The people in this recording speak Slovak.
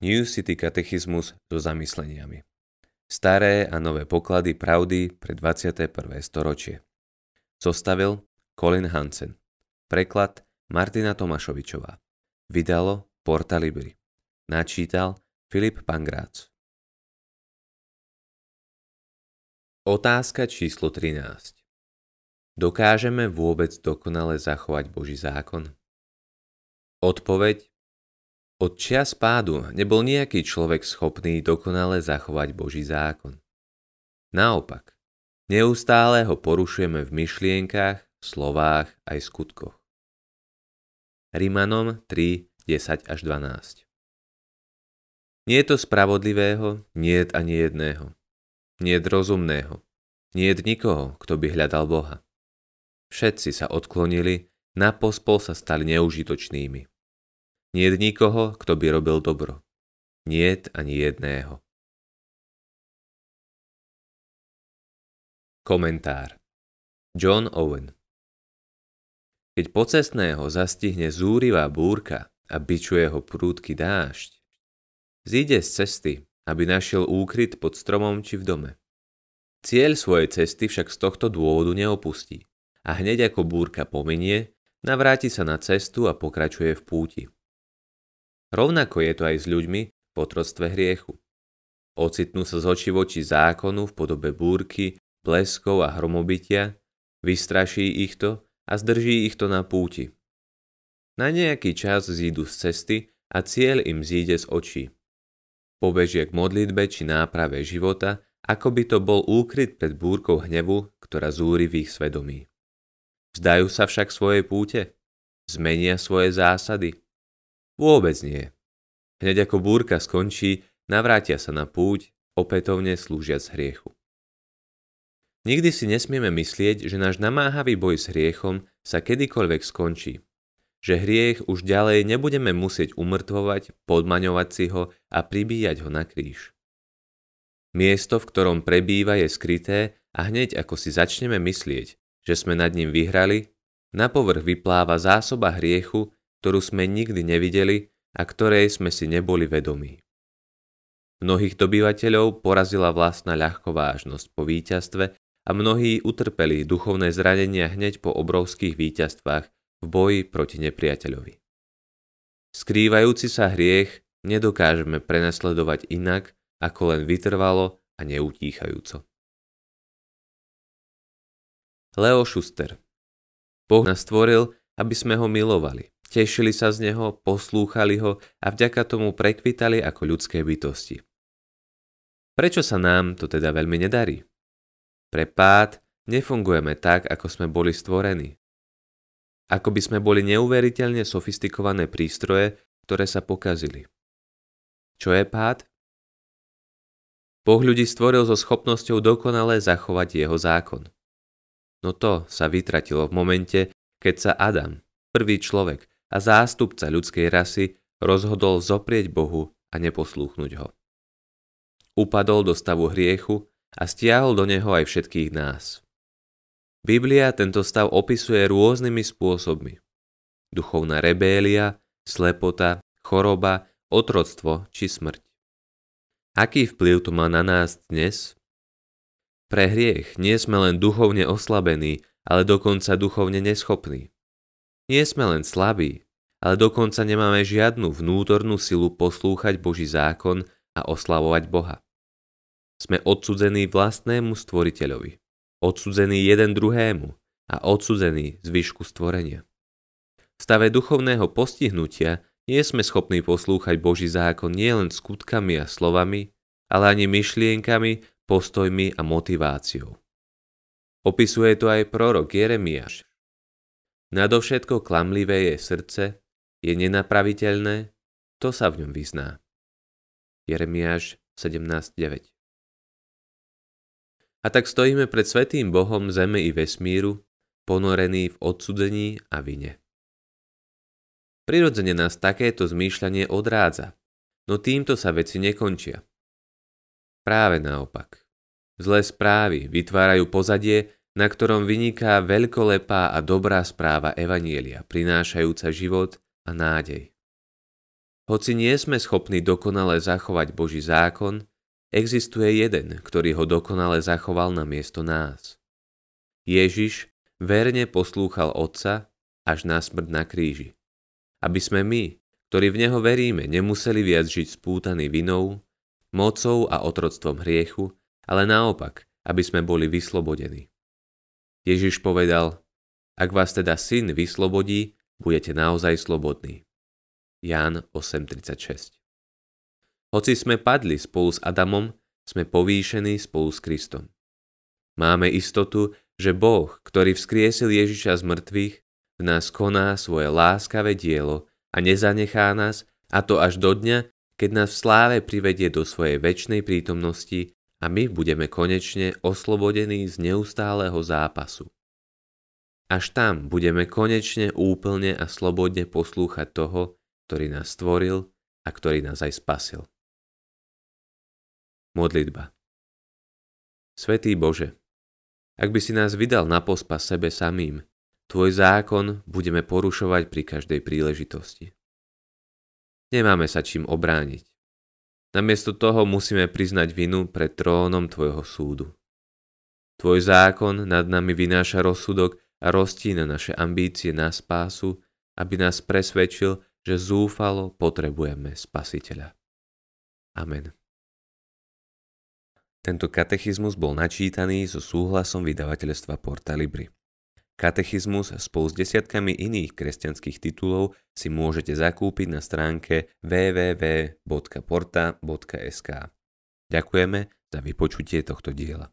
New City katechizmus so zamysleniami. Staré a nové poklady pravdy pre 21. storočie. Zostavil Colin Hansen. Preklad Martina Tomašovičová. Vydalo Porta Libri. Načítal Filip Pangrác. Otázka číslo 13. Dokážeme vôbec dokonale zachovať Boží zákon? Odpoveď od čias pádu nebol nejaký človek schopný dokonale zachovať Boží zákon. Naopak, neustále ho porušujeme v myšlienkach, slovách aj skutkoch. Rimanom 3, 10 až 12 Nie je to spravodlivého, nie je ani jedného. Nie je rozumného. Nie je nikoho, kto by hľadal Boha. Všetci sa odklonili, na pospol sa stali neužitočnými. Nie je nikoho, kto by robil dobro. Nie ani jedného. Komentár John Owen Keď pocestného zastihne zúrivá búrka a bičuje ho prúdky dážď, zíde z cesty, aby našiel úkryt pod stromom či v dome. Cieľ svojej cesty však z tohto dôvodu neopustí a hneď ako búrka pominie, navráti sa na cestu a pokračuje v púti. Rovnako je to aj s ľuďmi v otroctve hriechu. Ocitnú sa z oči voči zákonu v podobe búrky, bleskov a hromobytia, vystraší ich to a zdrží ich to na púti. Na nejaký čas zídu z cesty a cieľ im zíde z očí. Pobežia k modlitbe či náprave života, ako by to bol úkryt pred búrkou hnevu, ktorá zúri v ich svedomí. Vzdajú sa však svoje púte? Zmenia svoje zásady? Vôbec nie. Hneď ako búrka skončí, navrátia sa na púť, opätovne slúžia z hriechu. Nikdy si nesmieme myslieť, že náš namáhavý boj s hriechom sa kedykoľvek skončí. Že hriech už ďalej nebudeme musieť umrtvovať, podmaňovať si ho a pribíjať ho na kríž. Miesto, v ktorom prebýva, je skryté a hneď ako si začneme myslieť, že sme nad ním vyhrali, na povrch vypláva zásoba hriechu, ktorú sme nikdy nevideli a ktorej sme si neboli vedomí. Mnohých dobyvateľov porazila vlastná ľahkovážnosť po víťazstve a mnohí utrpeli duchovné zranenia hneď po obrovských víťazstvách v boji proti nepriateľovi. Skrývajúci sa hriech nedokážeme prenasledovať inak, ako len vytrvalo a neutíchajúco. Leo Schuster Boh nás stvoril, aby sme ho milovali. Tešili sa z neho, poslúchali ho a vďaka tomu prekvitali ako ľudské bytosti. Prečo sa nám to teda veľmi nedarí? Pre pád nefungujeme tak, ako sme boli stvorení. Ako by sme boli neuveriteľne sofistikované prístroje, ktoré sa pokazili. Čo je pád? Boh ľudí stvoril so schopnosťou dokonale zachovať jeho zákon. No to sa vytratilo v momente, keď sa Adam, prvý človek, a zástupca ľudskej rasy rozhodol zoprieť Bohu a neposlúchnuť ho. Upadol do stavu hriechu a stiahol do neho aj všetkých nás. Biblia tento stav opisuje rôznymi spôsobmi. Duchovná rebélia, slepota, choroba, otroctvo či smrť. Aký vplyv to má na nás dnes? Pre hriech nie sme len duchovne oslabení, ale dokonca duchovne neschopní. Nie sme len slabí, ale dokonca nemáme žiadnu vnútornú silu poslúchať Boží zákon a oslavovať Boha. Sme odsudzení vlastnému stvoriteľovi, odsudzení jeden druhému a odsudzení zvyšku stvorenia. V stave duchovného postihnutia nie sme schopní poslúchať Boží zákon nielen skutkami a slovami, ale ani myšlienkami, postojmi a motiváciou. Opisuje to aj prorok Jeremiáš Nadovšetko klamlivé je srdce, je nenapraviteľné, to sa v ňom vyzná. Jeremiáš 17.9 A tak stojíme pred svetým Bohom zeme i vesmíru, ponorení v odsudzení a vine. Prirodzene nás takéto zmýšľanie odrádza, no týmto sa veci nekončia. Práve naopak. Zlé správy vytvárajú pozadie, na ktorom vyniká veľkolepá a dobrá správa Evanielia, prinášajúca život a nádej. Hoci nie sme schopní dokonale zachovať Boží zákon, existuje jeden, ktorý ho dokonale zachoval na miesto nás. Ježiš verne poslúchal Otca až na smrť na kríži. Aby sme my, ktorí v Neho veríme, nemuseli viac žiť spútaní vinou, mocou a otroctvom hriechu, ale naopak, aby sme boli vyslobodení. Ježiš povedal, ak vás teda syn vyslobodí, budete naozaj slobodní. Ján 8.36 Hoci sme padli spolu s Adamom, sme povýšení spolu s Kristom. Máme istotu, že Boh, ktorý vzkriesil Ježiša z mŕtvych, v nás koná svoje láskavé dielo a nezanechá nás, a to až do dňa, keď nás v sláve privedie do svojej väčšnej prítomnosti a my budeme konečne oslobodení z neustáleho zápasu. Až tam budeme konečne úplne a slobodne poslúchať toho, ktorý nás stvoril a ktorý nás aj spasil. Modlitba Svetý Bože, ak by si nás vydal na pospa sebe samým, Tvoj zákon budeme porušovať pri každej príležitosti. Nemáme sa čím obrániť. Namiesto toho musíme priznať vinu pred trónom Tvojho súdu. Tvoj zákon nad nami vynáša rozsudok a roztína naše ambície na spásu, aby nás presvedčil, že zúfalo potrebujeme Spasiteľa. Amen. Tento katechizmus bol načítaný so súhlasom vydavateľstva Porta Libri. Katechizmus spolu s desiatkami iných kresťanských titulov si môžete zakúpiť na stránke www.porta.sk. Ďakujeme za vypočutie tohto diela.